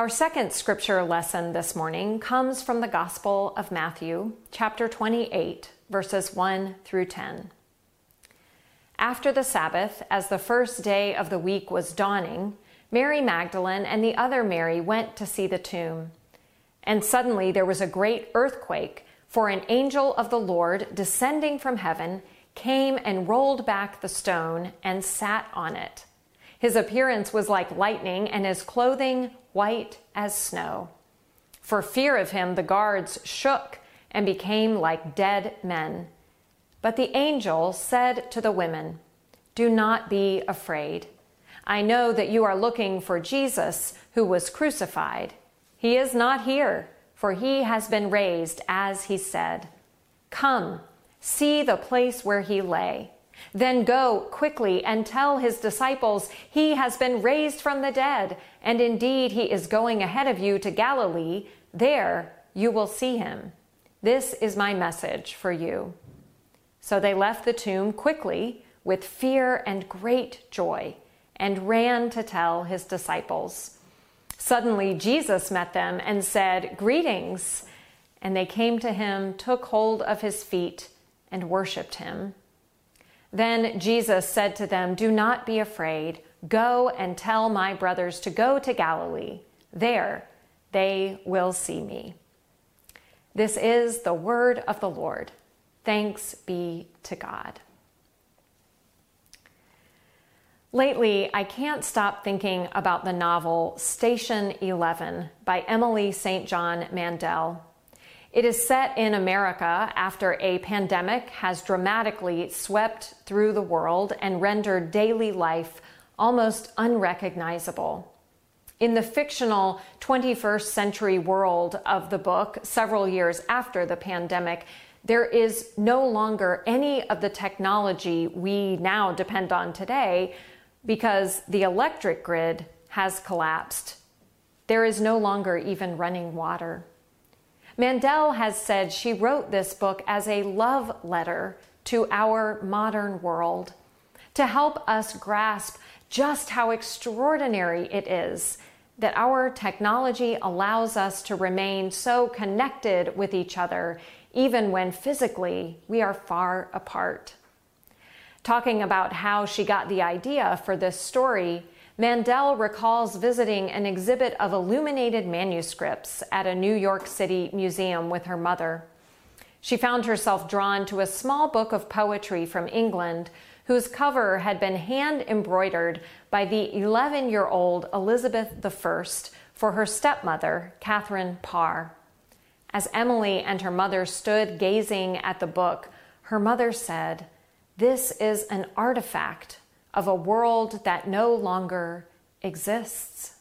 Our second scripture lesson this morning comes from the Gospel of Matthew, chapter 28, verses 1 through 10. After the Sabbath, as the first day of the week was dawning, Mary Magdalene and the other Mary went to see the tomb. And suddenly there was a great earthquake, for an angel of the Lord, descending from heaven, came and rolled back the stone and sat on it. His appearance was like lightning, and his clothing white as snow. For fear of him, the guards shook and became like dead men. But the angel said to the women, Do not be afraid. I know that you are looking for Jesus who was crucified. He is not here, for he has been raised as he said. Come, see the place where he lay. Then go quickly and tell his disciples, He has been raised from the dead, and indeed he is going ahead of you to Galilee. There you will see him. This is my message for you. So they left the tomb quickly with fear and great joy and ran to tell his disciples. Suddenly Jesus met them and said, Greetings. And they came to him, took hold of his feet, and worshiped him. Then Jesus said to them, Do not be afraid. Go and tell my brothers to go to Galilee. There they will see me. This is the word of the Lord. Thanks be to God. Lately, I can't stop thinking about the novel Station 11 by Emily St. John Mandel. It is set in America after a pandemic has dramatically swept through the world and rendered daily life almost unrecognizable. In the fictional 21st century world of the book, several years after the pandemic, there is no longer any of the technology we now depend on today because the electric grid has collapsed. There is no longer even running water. Mandel has said she wrote this book as a love letter to our modern world to help us grasp just how extraordinary it is that our technology allows us to remain so connected with each other, even when physically we are far apart. Talking about how she got the idea for this story, Mandel recalls visiting an exhibit of illuminated manuscripts at a New York City museum with her mother. She found herself drawn to a small book of poetry from England whose cover had been hand embroidered by the 11 year old Elizabeth I for her stepmother, Catherine Parr. As Emily and her mother stood gazing at the book, her mother said, This is an artifact of a world that no longer exists.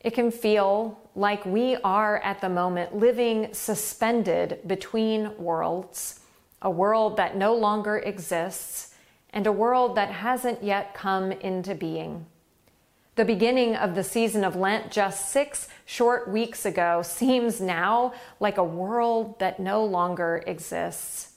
It can feel like we are at the moment living suspended between worlds, a world that no longer exists and a world that hasn't yet come into being. The beginning of the season of Lent just six short weeks ago seems now like a world that no longer exists.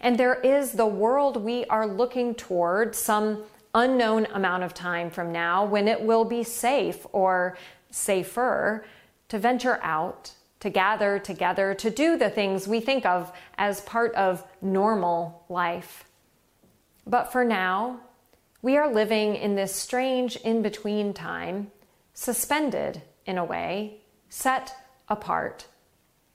And there is the world we are looking toward some unknown amount of time from now when it will be safe or safer to venture out, to gather together, to do the things we think of as part of normal life. But for now, we are living in this strange in between time, suspended in a way, set apart.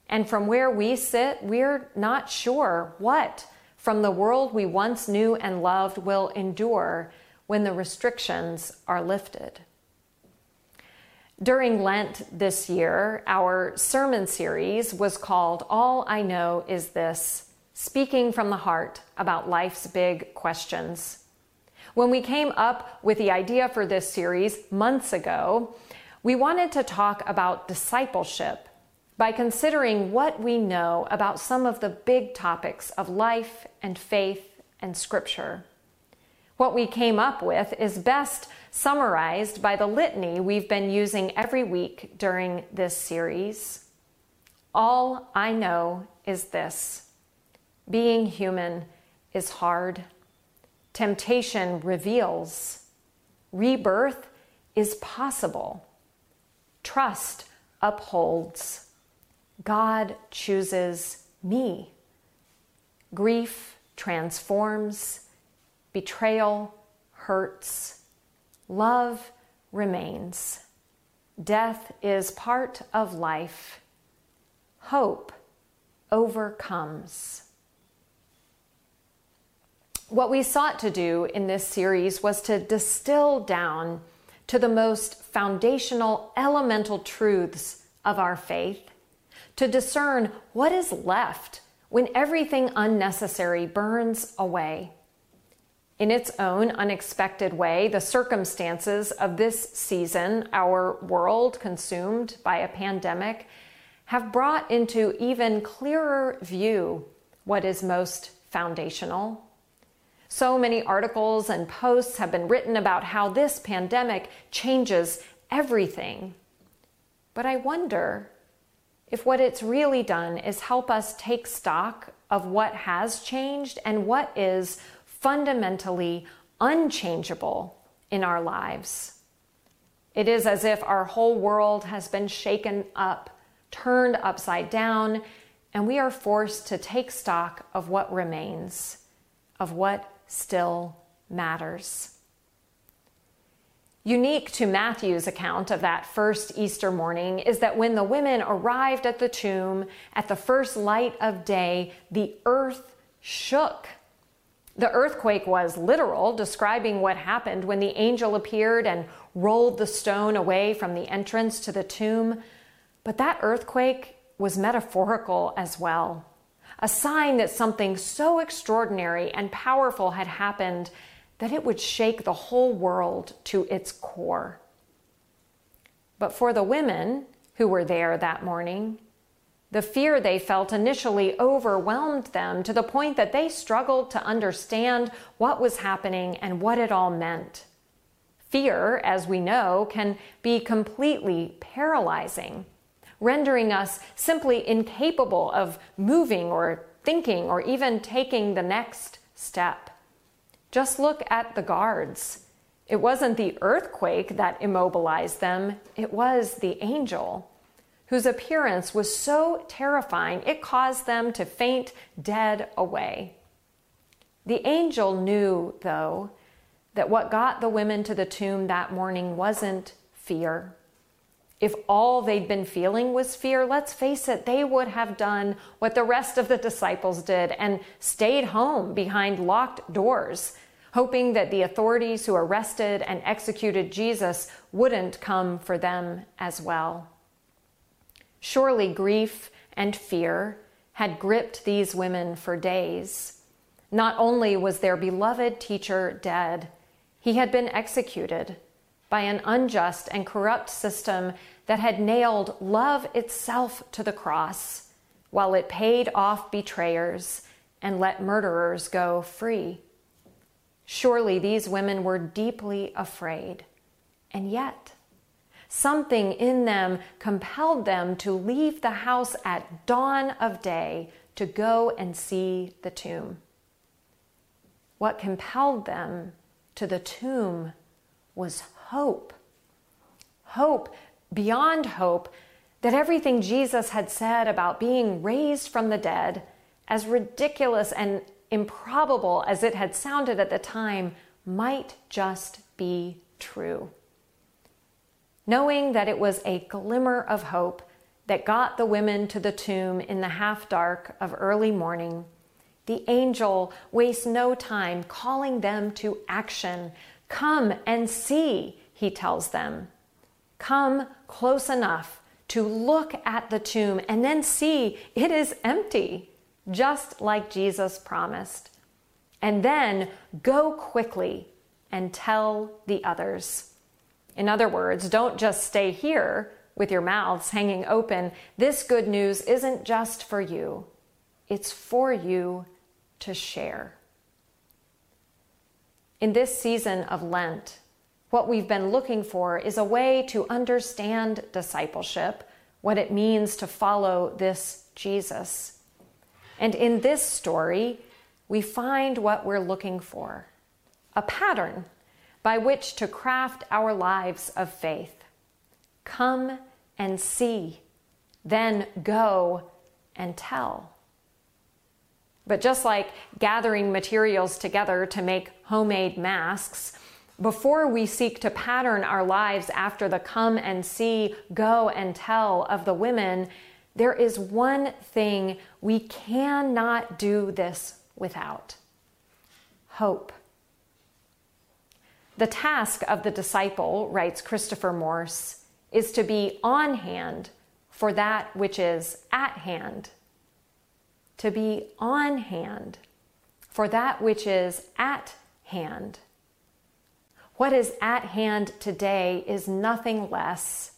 And from where we sit, we're not sure what from the world we once knew and loved will endure when the restrictions are lifted. During Lent this year, our sermon series was called All I Know Is This Speaking from the Heart about Life's Big Questions. When we came up with the idea for this series months ago, we wanted to talk about discipleship by considering what we know about some of the big topics of life and faith and scripture. What we came up with is best summarized by the litany we've been using every week during this series. All I know is this being human is hard. Temptation reveals. Rebirth is possible. Trust upholds. God chooses me. Grief transforms. Betrayal hurts. Love remains. Death is part of life. Hope overcomes. What we sought to do in this series was to distill down to the most foundational, elemental truths of our faith, to discern what is left when everything unnecessary burns away. In its own unexpected way, the circumstances of this season, our world consumed by a pandemic, have brought into even clearer view what is most foundational so many articles and posts have been written about how this pandemic changes everything. But I wonder if what it's really done is help us take stock of what has changed and what is fundamentally unchangeable in our lives. It is as if our whole world has been shaken up, turned upside down, and we are forced to take stock of what remains, of what still matters. Unique to Matthew's account of that first Easter morning is that when the women arrived at the tomb at the first light of day, the earth shook. The earthquake was literal, describing what happened when the angel appeared and rolled the stone away from the entrance to the tomb. But that earthquake was metaphorical as well a sign that something so extraordinary and powerful had happened that it would shake the whole world to its core. But for the women who were there that morning, the fear they felt initially overwhelmed them to the point that they struggled to understand what was happening and what it all meant. Fear, as we know, can be completely paralyzing rendering us simply incapable of moving or thinking or even taking the next step. Just look at the guards. It wasn't the earthquake that immobilized them, it was the angel, whose appearance was so terrifying it caused them to faint dead away. The angel knew, though, that what got the women to the tomb that morning wasn't fear. If all they'd been feeling was fear, let's face it, they would have done what the rest of the disciples did and stayed home behind locked doors, hoping that the authorities who arrested and executed Jesus wouldn't come for them as well. Surely grief and fear had gripped these women for days. Not only was their beloved teacher dead, he had been executed by an unjust and corrupt system that had nailed love itself to the cross while it paid off betrayers and let murderers go free. Surely these women were deeply afraid. And yet, something in them compelled them to leave the house at dawn of day to go and see the tomb. What compelled them to the tomb was hope. Hope beyond hope that everything Jesus had said about being raised from the dead, as ridiculous and improbable as it had sounded at the time, might just be true. Knowing that it was a glimmer of hope that got the women to the tomb in the half dark of early morning, the angel wastes no time calling them to action. Come and see, he tells them. Come close enough to look at the tomb and then see it is empty, just like Jesus promised. And then go quickly and tell the others. In other words, don't just stay here with your mouths hanging open. This good news isn't just for you, it's for you to share. In this season of Lent, what we've been looking for is a way to understand discipleship, what it means to follow this Jesus. And in this story, we find what we're looking for a pattern, by which to craft our lives of faith. Come and see, then go and tell. But just like gathering materials together to make homemade masks, before we seek to pattern our lives after the come and see, go and tell of the women, there is one thing we cannot do this without hope. The task of the disciple, writes Christopher Morse, is to be on hand for that which is at hand. To be on hand for that which is at hand. What is at hand today is nothing less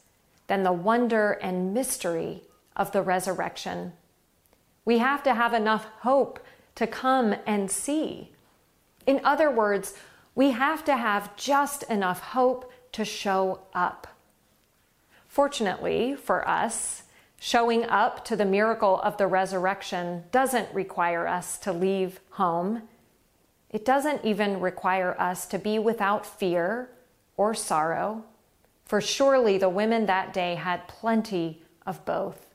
than the wonder and mystery of the resurrection. We have to have enough hope to come and see. In other words, we have to have just enough hope to show up. Fortunately for us, showing up to the miracle of the resurrection doesn't require us to leave home. It doesn't even require us to be without fear or sorrow, for surely the women that day had plenty of both.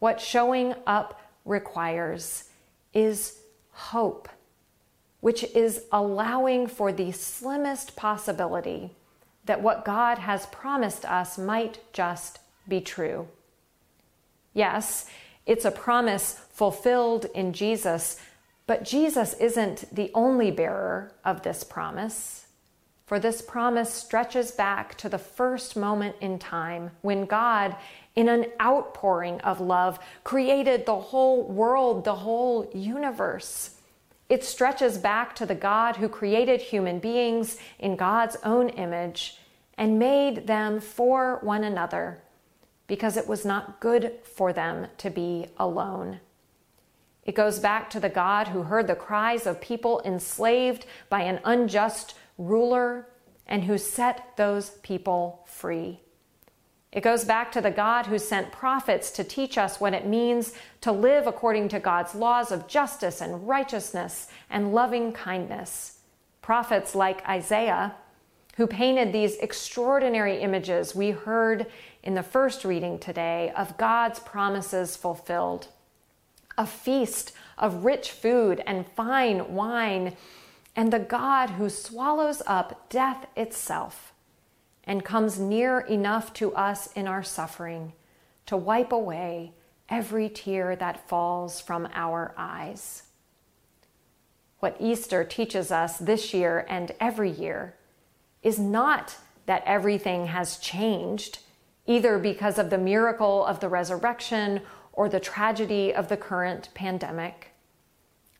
What showing up requires is hope which is allowing for the slimmest possibility that what God has promised us might just be true. Yes, it's a promise fulfilled in Jesus, but Jesus isn't the only bearer of this promise. For this promise stretches back to the first moment in time when God, in an outpouring of love, created the whole world, the whole universe. It stretches back to the God who created human beings in God's own image and made them for one another because it was not good for them to be alone. It goes back to the God who heard the cries of people enslaved by an unjust ruler and who set those people free. It goes back to the God who sent prophets to teach us what it means to live according to God's laws of justice and righteousness and loving kindness. Prophets like Isaiah, who painted these extraordinary images we heard in the first reading today of God's promises fulfilled. A feast of rich food and fine wine, and the God who swallows up death itself and comes near enough to us in our suffering to wipe away every tear that falls from our eyes. What Easter teaches us this year and every year is not that everything has changed, either because of the miracle of the resurrection or the tragedy of the current pandemic.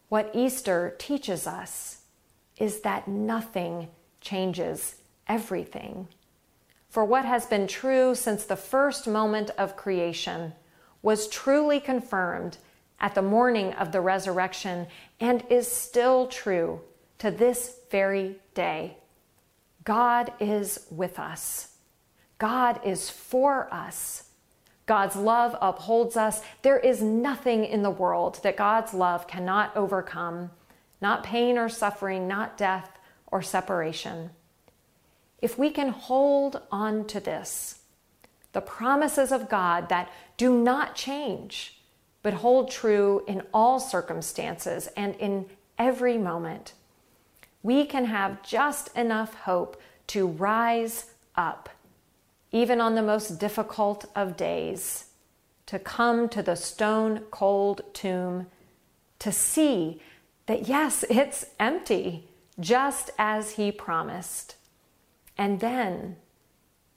What Easter teaches us is that nothing changes everything. For what has been true since the first moment of creation was truly confirmed at the morning of the resurrection and is still true to this very day. God is with us. God is for us. God's love upholds us. There is nothing in the world that God's love cannot overcome, not pain or suffering, not death or separation if we can hold on to this, the promises of God that do not change, but hold true in all circumstances and in every moment, we can have just enough hope to rise up, even on the most difficult of days, to come to the stone cold tomb, to see that yes, it's empty, just as He promised and then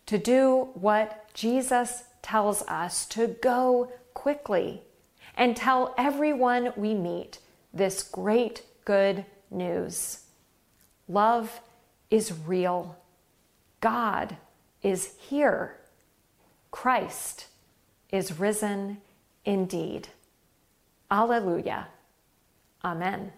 to do what Jesus tells us to go quickly and tell everyone we meet this great good news. Love is real. God is here. Christ is risen indeed. Alleluia. Amen.